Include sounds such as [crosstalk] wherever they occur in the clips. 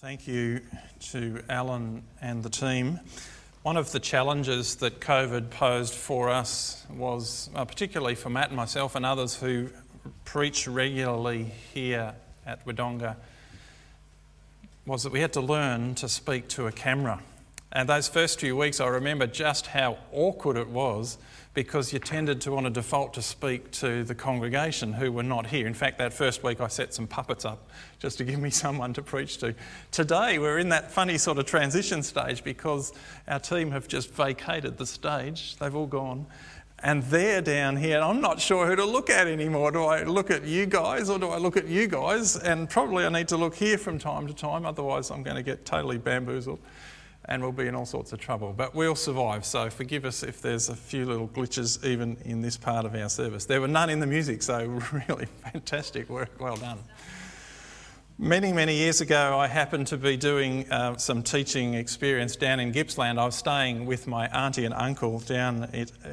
Thank you to Alan and the team. One of the challenges that COVID posed for us was, uh, particularly for Matt and myself and others who preach regularly here at Wodonga, was that we had to learn to speak to a camera. And those first few weeks, I remember just how awkward it was because you tended to want to default to speak to the congregation who were not here. In fact, that first week I set some puppets up just to give me [laughs] someone to preach to. Today we're in that funny sort of transition stage because our team have just vacated the stage, they've all gone. And they're down here. I'm not sure who to look at anymore. Do I look at you guys or do I look at you guys? And probably I need to look here from time to time, otherwise, I'm going to get totally bamboozled and we'll be in all sorts of trouble. But we'll survive, so forgive us if there's a few little glitches even in this part of our service. There were none in the music, so [laughs] really fantastic work, well done. Many, many years ago, I happened to be doing uh, some teaching experience down in Gippsland. I was staying with my auntie and uncle down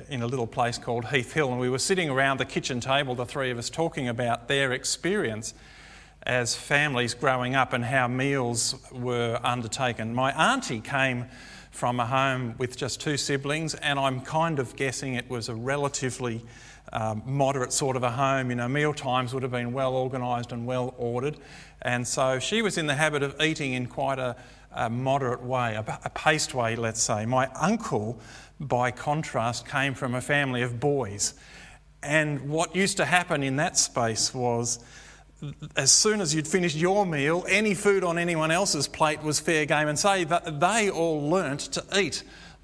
in a little place called Heath Hill, and we were sitting around the kitchen table, the three of us, talking about their experience as families growing up and how meals were undertaken. My auntie came from a home with just two siblings, and I'm kind of guessing it was a relatively um, moderate sort of a home. You know, meal times would have been well organised and well ordered, and so she was in the habit of eating in quite a, a moderate way, a, a paced way, let's say. My uncle, by contrast, came from a family of boys, and what used to happen in that space was as soon as you'd finished your meal, any food on anyone else's plate was fair game. And say that they all learnt to eat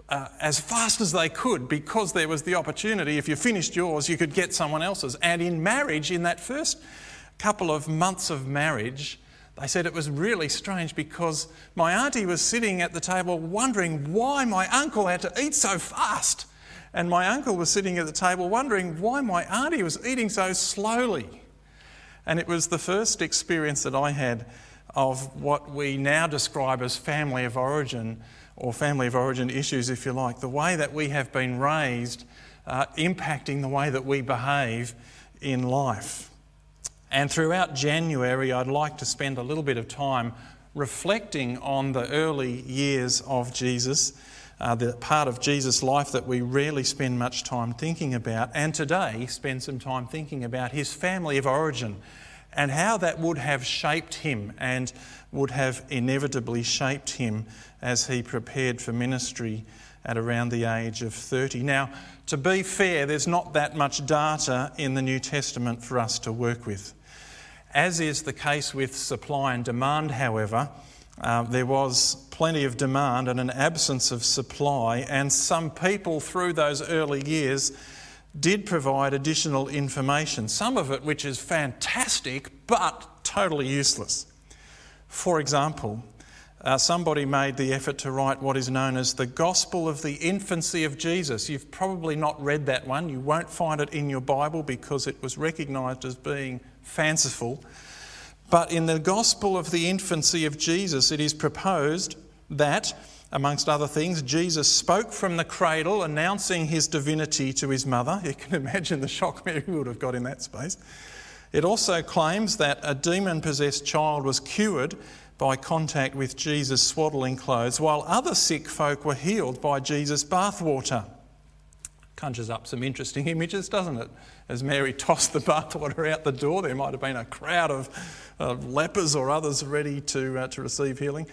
uh, as fast as they could because there was the opportunity. If you finished yours, you could get someone else's. And in marriage, in that first couple of months of marriage, they said it was really strange because my auntie was sitting at the table wondering why my uncle had to eat so fast. And my uncle was sitting at the table wondering why my auntie was eating so slowly. And it was the first experience that I had of what we now describe as family of origin or family of origin issues, if you like, the way that we have been raised uh, impacting the way that we behave in life. And throughout January, I'd like to spend a little bit of time reflecting on the early years of Jesus, uh, the part of Jesus' life that we rarely spend much time thinking about, and today spend some time thinking about his family of origin and how that would have shaped him and would have inevitably shaped him as he prepared for ministry at around the age of 30. Now, to be fair, there's not that much data in the New Testament for us to work with. As is the case with supply and demand, however, uh, there was plenty of demand and an absence of supply, and some people through those early years did provide additional information, some of it which is fantastic but totally useless. For example, uh, somebody made the effort to write what is known as the Gospel of the Infancy of Jesus. You've probably not read that one. You won't find it in your Bible because it was recognised as being fanciful. But in the Gospel of the Infancy of Jesus, it is proposed that Amongst other things, Jesus spoke from the cradle, announcing his divinity to his mother. [laughs] You can imagine the shock [laughs] Mary would have got in that space. It also claims that a demon possessed child was cured by contact with Jesus' swaddling clothes, while other sick folk were healed by Jesus' bathwater. Conjures up some interesting [laughs] images, doesn't it? As Mary tossed the bathwater out the door, there might have been a crowd of, of lepers or others ready to, uh, to receive healing.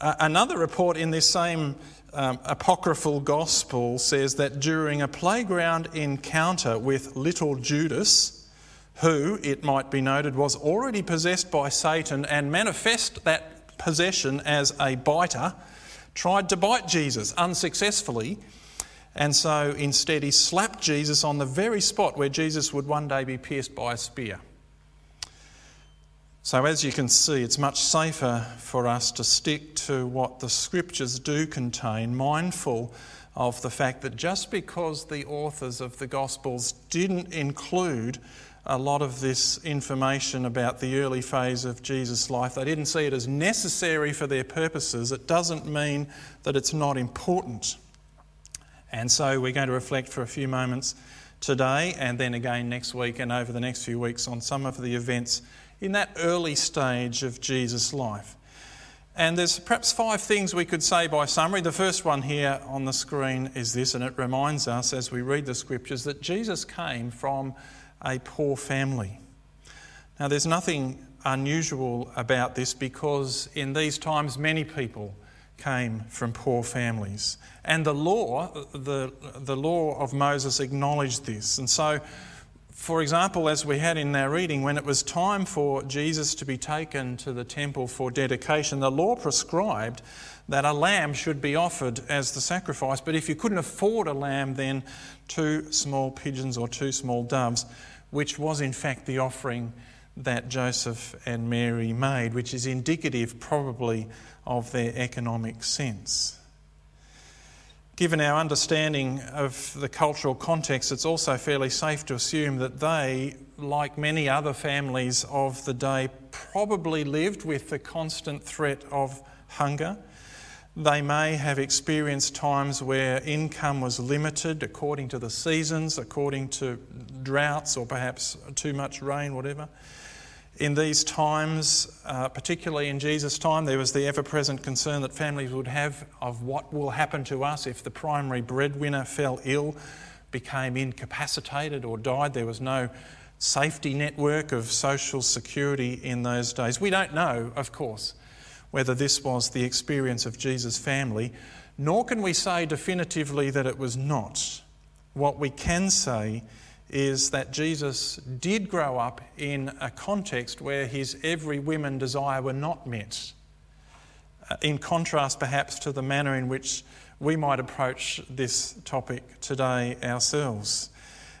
Uh, another report in this same um, apocryphal gospel says that during a playground encounter with little Judas, who, it might be noted, was already possessed by Satan and manifest that possession as a biter, tried to bite Jesus unsuccessfully. And so instead, he slapped Jesus on the very spot where Jesus would one day be pierced by a spear. So, as you can see, it's much safer for us to stick to what the scriptures do contain, mindful of the fact that just because the authors of the Gospels didn't include a lot of this information about the early phase of Jesus' life, they didn't see it as necessary for their purposes, it doesn't mean that it's not important. And so, we're going to reflect for a few moments today and then again next week and over the next few weeks on some of the events in that early stage of Jesus' life. And there's perhaps five things we could say by summary. The first one here on the screen is this, and it reminds us as we read the scriptures that Jesus came from a poor family. Now, there's nothing unusual about this because in these times many people came from poor families. And the law, the, the law of Moses acknowledged this. And so for example, as we had in our reading, when it was time for Jesus to be taken to the temple for dedication, the law prescribed that a lamb should be offered as the sacrifice. But if you couldn't afford a lamb, then two small pigeons or two small doves, which was in fact the offering that Joseph and Mary made, which is indicative probably of their economic sense. Given our understanding of the cultural context, it's also fairly safe to assume that they, like many other families of the day, probably lived with the constant threat of hunger. They may have experienced times where income was limited according to the seasons, according to droughts or perhaps too much rain, whatever. In these times, uh, particularly in Jesus' time, there was the ever present concern that families would have of what will happen to us if the primary breadwinner fell ill, became incapacitated, or died. There was no safety network of social security in those days. We don't know, of course, whether this was the experience of Jesus' family, nor can we say definitively that it was not. What we can say is that Jesus did grow up in a context where his every whim desire were not met. Uh, in contrast, perhaps, to the manner in which we might approach this topic today ourselves.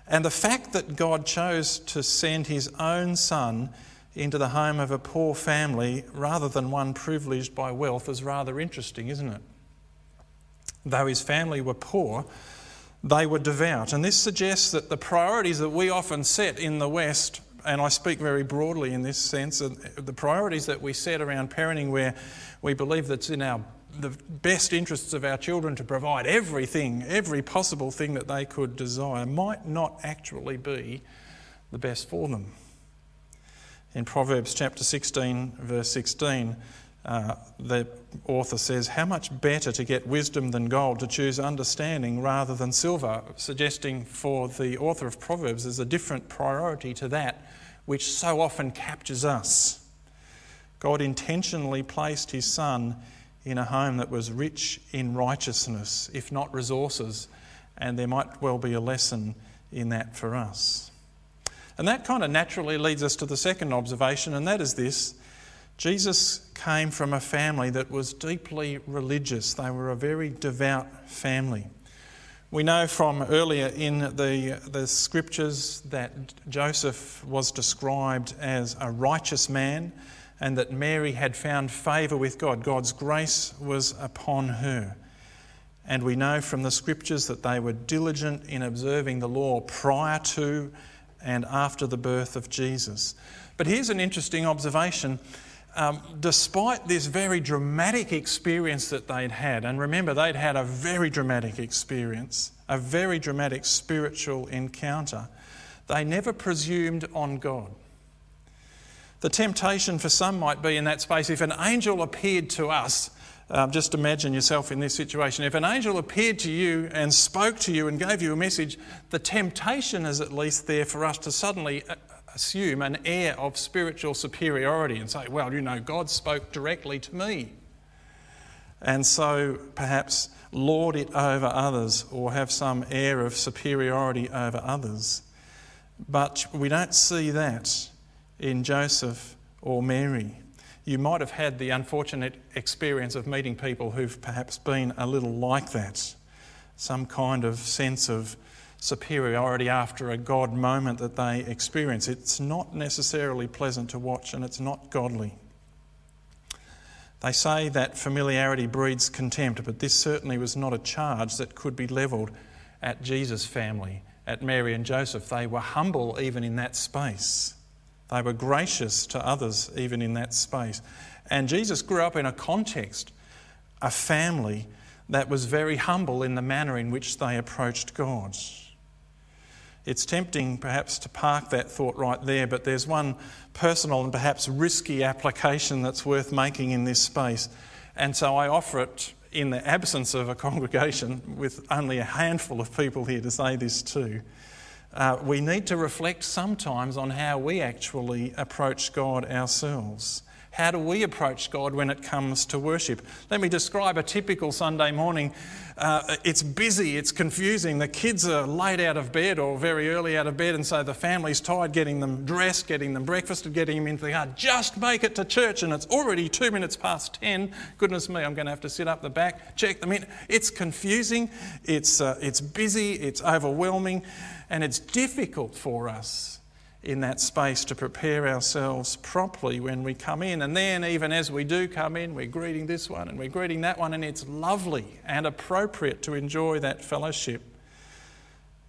And the fact that God chose to send his own son into the home of a poor family rather than one privileged by wealth is rather interesting, isn't it? Though his family were poor, they were devout. And this suggests that the priorities that we often set in the West, and I speak very broadly in this sense, the priorities that we set around parenting where we believe that it's in our the best interests of our children to provide everything, every possible thing that they could desire, might not actually be the best for them. In Proverbs chapter 16, verse 16, uh, the author says, How much better to get wisdom than gold, to choose understanding rather than silver, suggesting for the author of Proverbs there's a different priority to that which so often captures us. God intentionally placed his son in a home that was rich in righteousness, if not resources, and there might well be a lesson in that for us. And that kind of naturally leads us to the second observation, and that is this Jesus came from a family that was deeply religious. They were a very devout family. We know from earlier in the, the scriptures that Joseph was described as a righteous man and that Mary had found favour with God. God's grace was upon her. And we know from the scriptures that they were diligent in observing the law prior to and after the birth of Jesus. But here's an interesting observation um, despite this very dramatic experience that they'd had, and remember, they'd had a very dramatic experience, a very dramatic spiritual encounter, they never presumed on God. The temptation for some might be in that space if an angel appeared to us, um, just imagine yourself in this situation. If an angel appeared to you and spoke to you and gave you a message, the temptation is at least there for us to suddenly uh, assume an air of spiritual superiority and say, well, you know, God spoke directly to me. And so perhaps lord it over others or have some air of superiority over others. But we don't see that in Joseph or Mary. You might have had the unfortunate experience of meeting people who've perhaps been a little like that, some kind of sense of superiority after a God moment that they experience. It's not necessarily pleasant to watch and it's not godly. They say that familiarity breeds contempt, but this certainly was not a charge that could be levelled at Jesus' family, at Mary and Joseph. They were humble even in that space. They were gracious to others even in that space. And Jesus grew up in a context, a family that was very humble in the manner in which they approached God. It's tempting perhaps to park that thought right there, but there's one personal and perhaps risky application that's worth making in this space. And so I offer it in the absence of a [laughs] congregation with only a handful of people here to say this too. Uh, we need to reflect sometimes on how we actually approach God ourselves. How do we approach God when it comes to worship? Let me describe a typical Sunday morning. Uh, it's busy, it's confusing. The kids are late out of bed or very early out of bed, and so the family's tired getting them dressed, getting them breakfast, and getting them into the car. Just make it to church, and it's already two minutes past 10. Goodness me, I'm going to have to sit up the back, check them in. It's confusing, it's, uh, it's busy, it's overwhelming, and it's difficult for us in that space to prepare ourselves properly when we come in. And then, even as we do come in, we're greeting this one and we're greeting that one, and it's lovely and appropriate to enjoy that fellowship.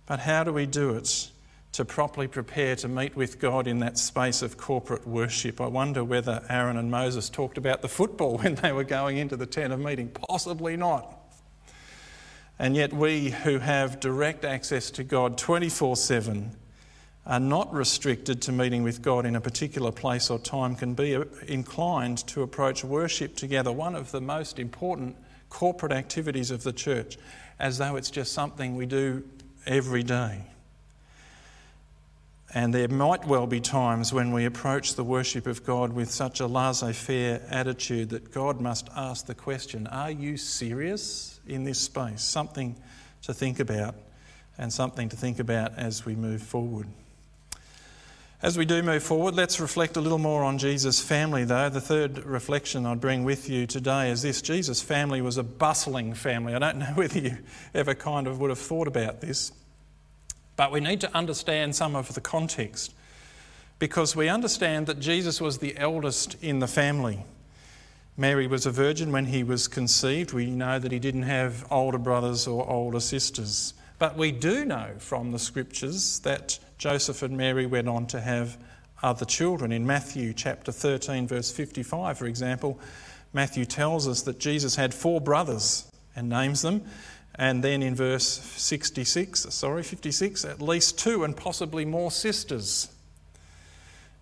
But how do we do it to properly prepare to meet with God in that space of corporate worship? I wonder whether Aaron and Moses talked about the football [laughs] when they were going into the tent of meeting. Possibly not. And yet, we who have direct access to God 24 7 are not restricted to meeting with God in a particular place or time can be uh, inclined to approach worship together, one of the most important corporate activities of the church, as though it's just something we do every day. And there might well be times when we approach the worship of God with such a laissez faire attitude that God must ask the question Are you serious in this space? Something to think about, and something to think about as we move forward. As we do move forward, let's reflect a little more on Jesus' family, though. The third reflection I'd bring with you today is this Jesus' family was a bustling family. I don't [laughs] know whether you ever kind of would have thought about this, but we need to understand some of the context because we understand that Jesus was the eldest in the family. Mary was a virgin when he was conceived. We know that he didn't have older brothers or older sisters. But we do know from the scriptures that Joseph and Mary went on to have other children. In Matthew chapter 13, verse 55, for example, Matthew tells us that Jesus had four brothers and names them. And then in verse 66, sorry, 56, at least two and possibly more sisters.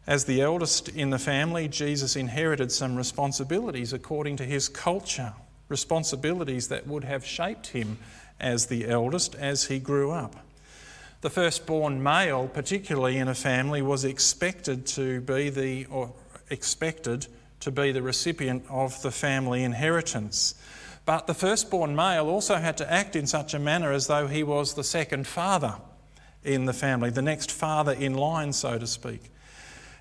As the eldest in the family, Jesus inherited some responsibilities according to his culture, responsibilities that would have shaped him as the eldest as he grew up. The firstborn male, particularly in a family, was expected to be the or expected to be the recipient of the family inheritance. But the firstborn male also had to act in such a manner as though he was the second father in the family, the next father in line, so to speak.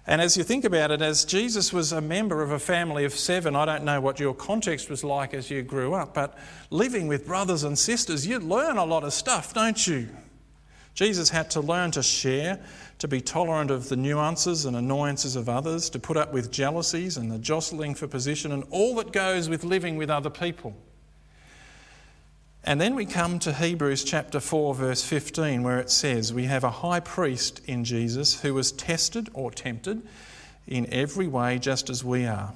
And as you think about it, as Jesus was a member of a family of seven, I don't know what your context was like as you grew up, but living with brothers and sisters, you learn a lot of stuff, don't you? Jesus had to learn to share, to be tolerant of the nuances and annoyances of others, to put up with jealousies and the jostling for position and all that goes with living with other people. And then we come to Hebrews chapter 4, verse 15, where it says, We have a high priest in Jesus who was tested or tempted in every way just as we are.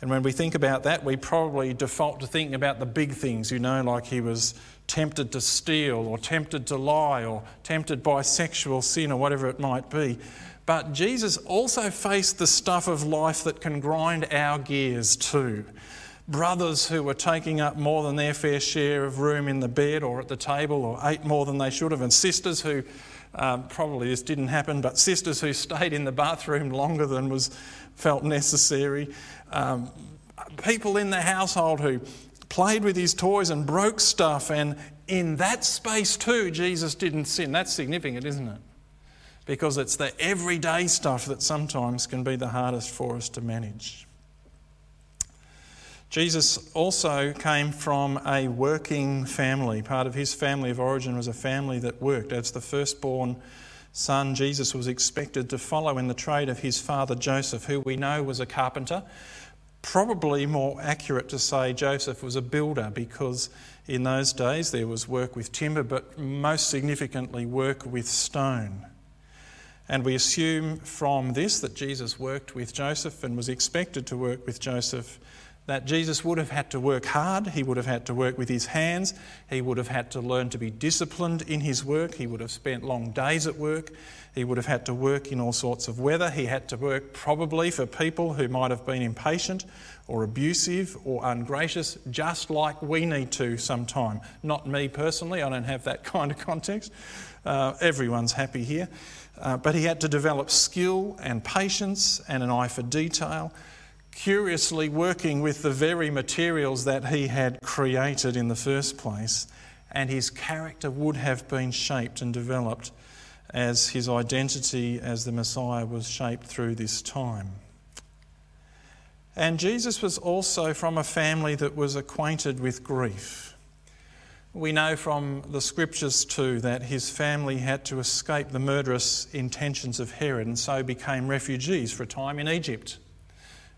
And when we think about that, we probably default to thinking about the big things, you know, like he was tempted to steal or tempted to lie or tempted by sexual sin or whatever it might be. But Jesus also faced the stuff of life that can grind our gears too brothers who were taking up more than their fair share of room in the bed or at the table or ate more than they should have, and sisters who um, probably this didn't happen, but sisters who stayed in the bathroom longer than was felt necessary, um, people in the household who played with his toys and broke stuff, and in that space too, Jesus didn't sin. That's significant, isn't it? Because it's the everyday stuff that sometimes can be the hardest for us to manage. Jesus also came from a working family. Part of his family of origin was a family that worked. As the firstborn son, Jesus was expected to follow in the trade of his father Joseph, who we know was a carpenter. Probably more accurate to say Joseph was a builder because in those days there was work with timber, but most significantly, work with stone. And we assume from this that Jesus worked with Joseph and was expected to work with Joseph that Jesus would have had to work hard, he would have had to work with his hands, he would have had to learn to be disciplined in his work, he would have spent long days at work, he would have had to work in all sorts of weather, he had to work probably for people who might have been impatient or abusive or ungracious, just like we need to sometime. Not me personally, I don't have that [laughs] kind of context. Uh, everyone's happy here. Uh, but he had to develop skill and patience and an eye for detail, curiously working with the very materials that he had created in the first place. And his character would have been shaped and developed as his identity as the Messiah was shaped through this time. And Jesus was also from a family that was acquainted with grief. We know from the scriptures too that his family had to escape the murderous intentions of Herod and so became refugees for a time in Egypt.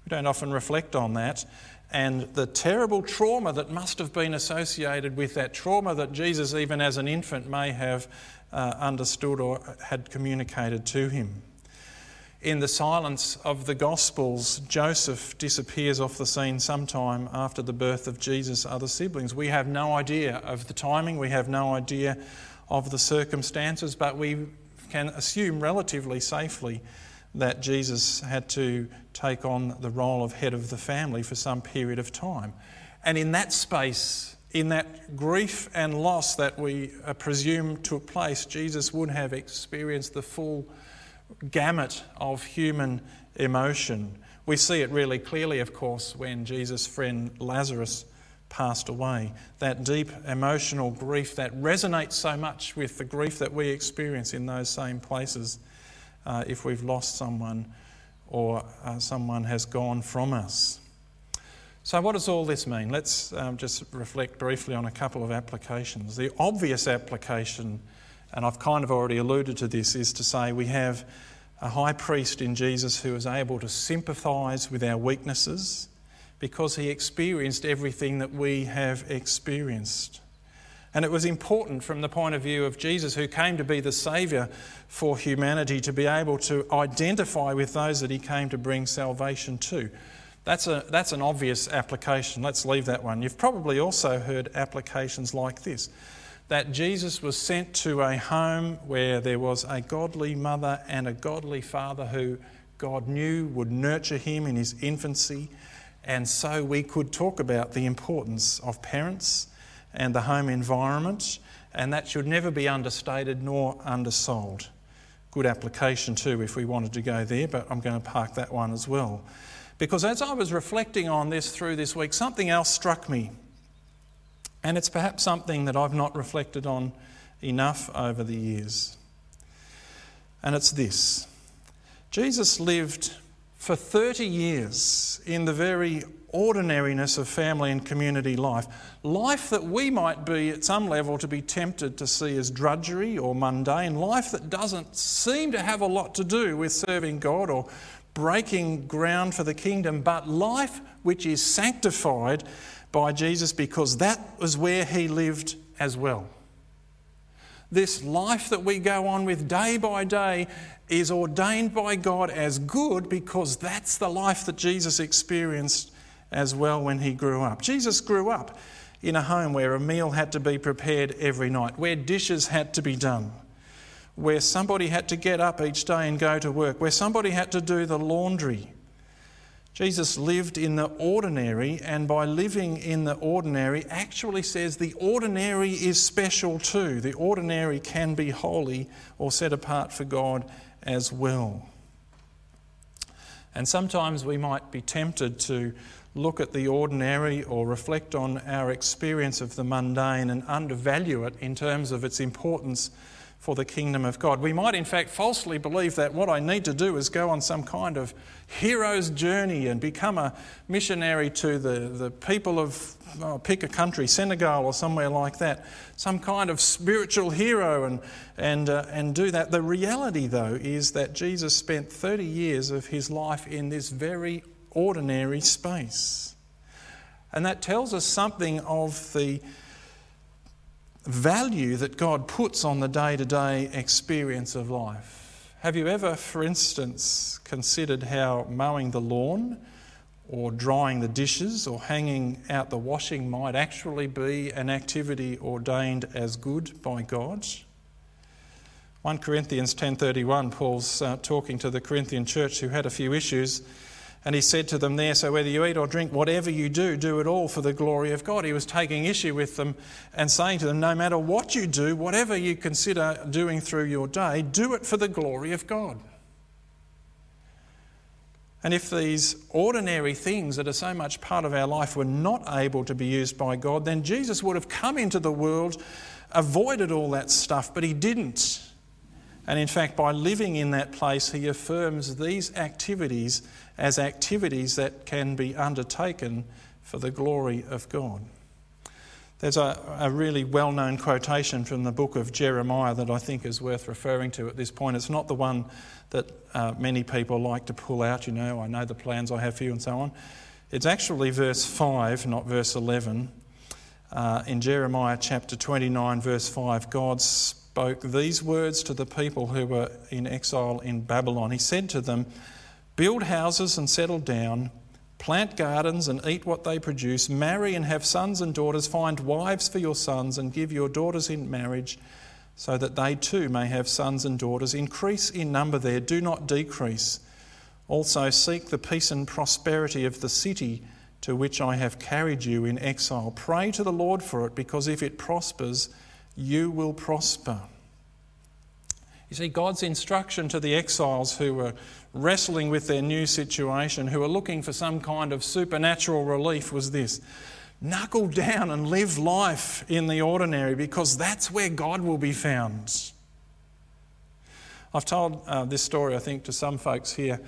We don't often reflect on that. And the terrible trauma that must have been associated with that trauma that Jesus, even as an infant, may have uh, understood or had communicated to him. In the silence of the Gospels, Joseph disappears off the scene sometime after the birth of Jesus' other siblings. We have no idea of the timing, we have no idea of the circumstances, but we can assume relatively safely that Jesus had to take on the role of head of the family for some period of time. And in that space, in that grief and loss that we uh, presume took place, Jesus would have experienced the full gamut of human emotion. We see it really clearly, of course, when Jesus' friend Lazarus passed away. That deep emotional grief that resonates so much with the grief that we experience in those same places uh, if we've lost someone or uh, someone has gone from us. So, what does all this mean? Let's um, just reflect briefly on a couple of applications. The obvious application and I've kind of already alluded to this, is to say we have a high priest in Jesus who is able to sympathise with our weaknesses because he experienced everything that we have experienced. And it was important from the point of view of Jesus, who came to be the Saviour for humanity, to be able to identify with those that he came to bring salvation to. That's, a, that's an obvious application. Let's leave that one. You've probably also heard applications like this that Jesus was sent to a home where there was a godly mother and a godly father who God knew would nurture him in his infancy. And so we could talk about the importance of parents and the home environment, and that should never be understated nor undersold. Good application, too, if we wanted to go there, but I'm going to park that one as well. Because as I was reflecting on this through this week, something else struck me. And it's perhaps something that I've not reflected on enough over the years. And it's this Jesus lived for 30 years in the very ordinariness of family and community life. Life that we might be, at some level, to be tempted to see as drudgery or mundane. Life that doesn't seem to have a lot to do with serving God or breaking ground for the kingdom, but life which is sanctified by Jesus because that was where he lived as well. This life that we go on with day by day is ordained by God as good because that's the life that Jesus experienced as well when he grew up. Jesus grew up in a home where a meal had to be prepared every night, where dishes had to be done, where somebody had to get up each day and go to work, where somebody had to do the laundry Jesus lived in the ordinary, and by living in the ordinary, actually says the ordinary is special too. The ordinary can be holy or set apart for God as well. And sometimes we might be tempted to look at the ordinary or reflect on our experience of the mundane and undervalue it in terms of its importance for the kingdom of God. We might, in fact, falsely believe that what I need to do is go on some kind of hero's journey and become a missionary to the, the people of, oh, pick a country, Senegal or somewhere like that, some kind of spiritual hero and, and, uh, and do that. The reality, though, is that Jesus spent 30 years of his life in this very ordinary space. And that tells us something of the value that God puts on the day to day experience of life. Have you ever, for instance, considered how mowing the lawn or drying the dishes or hanging out the washing might actually be an activity ordained as good by God. 1 Corinthians 10:31 Paul's uh, talking to the Corinthian church who had a few issues and he said to them there, So whether you eat or drink, whatever you do, do it all for the glory of God. He was taking issue with them and saying to them, No matter what you do, whatever you consider doing through your day, do it for the glory of God. And if these ordinary things that are so much part of our life were not able to be used by God, then Jesus would have come into the world, avoided all that stuff, but he didn't. And in fact, by living in that place, he affirms these activities as activities that can be undertaken for the glory of God. There's a, a really well known quotation from the book of Jeremiah that I think is worth referring to at this point. It's not the one that uh, many people like to pull out, you know, I know the plans I have for you and so on. It's actually verse 5, not verse 11. Uh, in Jeremiah chapter 29, verse 5, God spoke these words to the people who were in exile in Babylon. He said to them, Build houses and settle down, plant gardens and eat what they produce, marry and have sons and daughters, find wives for your sons and give your daughters in marriage, so that they too may have sons and daughters. Increase in number there, do not decrease. Also, seek the peace and prosperity of the city to which I have carried you in exile. Pray to the Lord for it, because if it prospers, you will prosper. You see, God's instruction to the exiles who were wrestling with their new situation, who were looking for some kind of supernatural relief, was this knuckle down and live life in the ordinary because that's where God will be found. I've told uh, this story, I think, to some folks here.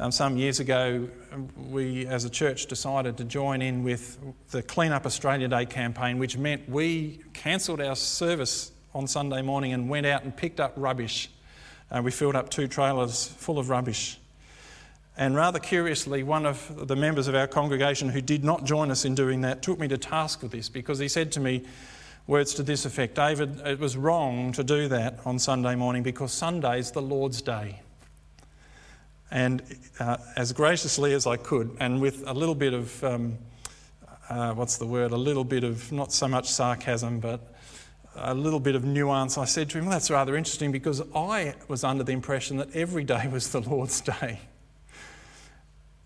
Um, some years ago, we as a church decided to join in with the Clean Up Australia Day campaign, which meant we cancelled our service on Sunday morning and went out and picked up rubbish. Uh, we filled up two trailers full of rubbish. And rather curiously, one of the members of our congregation who did not join us in doing that took me to task with this because he said to me, words to this effect David, it was wrong to do that on Sunday morning because Sunday's the Lord's Day. And uh, as graciously as I could, and with a little bit of, um, uh, what's the word, a little bit of not so much sarcasm, but a little bit of nuance, I said to him, well, That's rather interesting because I was under the impression that every day was the Lord's day.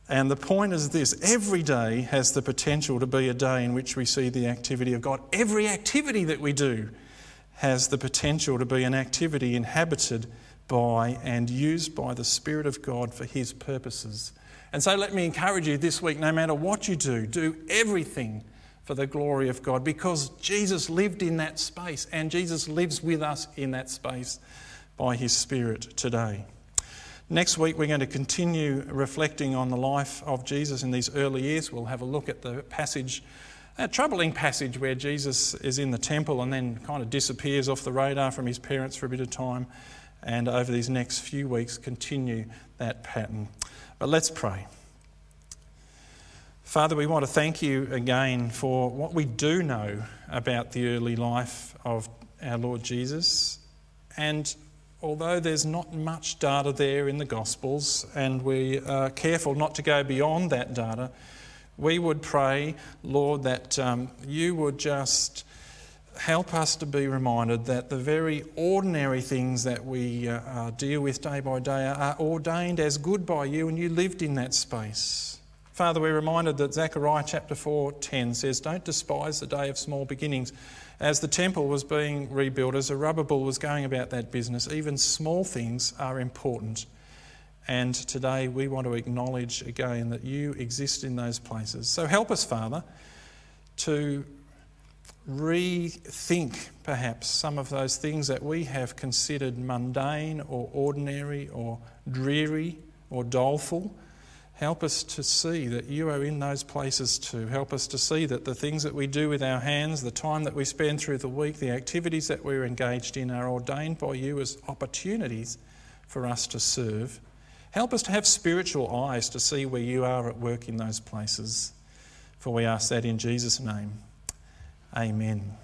And the point is this every day has the potential to be a day in which we see the activity of God. Every activity that we do has the potential to be an activity inhabited by and used by the Spirit of God for His purposes. And so let me encourage you this week no matter what you do, do everything for the glory of God because Jesus lived in that space and Jesus lives with us in that space by His Spirit today. Next week, we're going to continue reflecting on the life of Jesus in these early years. We'll have a look at the passage, a troubling passage where Jesus is in the temple and then kind of disappears off the radar from his parents for a bit of time and over these next few weeks continue that pattern. But let's pray. Father, we want to thank you again for what we do know about the early life of our Lord Jesus. And although there's not much data there in the Gospels, and we are careful not to go beyond that data, we would pray, Lord, that um, you would just help us to be reminded that the very ordinary things that we uh, uh, deal with day by day are ordained as good by you, and you lived in that space. Father, we're reminded that Zechariah chapter 4:10 says, "Don't despise the day of small beginnings." As the temple was being rebuilt, as a rubber Zerubbabel was going about that business, even small things are important. And today we want to acknowledge again that you exist in those places. So help us, Father, to rethink perhaps some of those things that we have considered mundane or ordinary or dreary or doleful. Help us to see that you are in those places too. Help us to see that the things that we do with our hands, the time that we spend through the week, the activities that we're engaged in are ordained by you as opportunities for us to serve. Help us to have spiritual eyes to see where you are at work in those places. For we ask that in Jesus' name. Amen.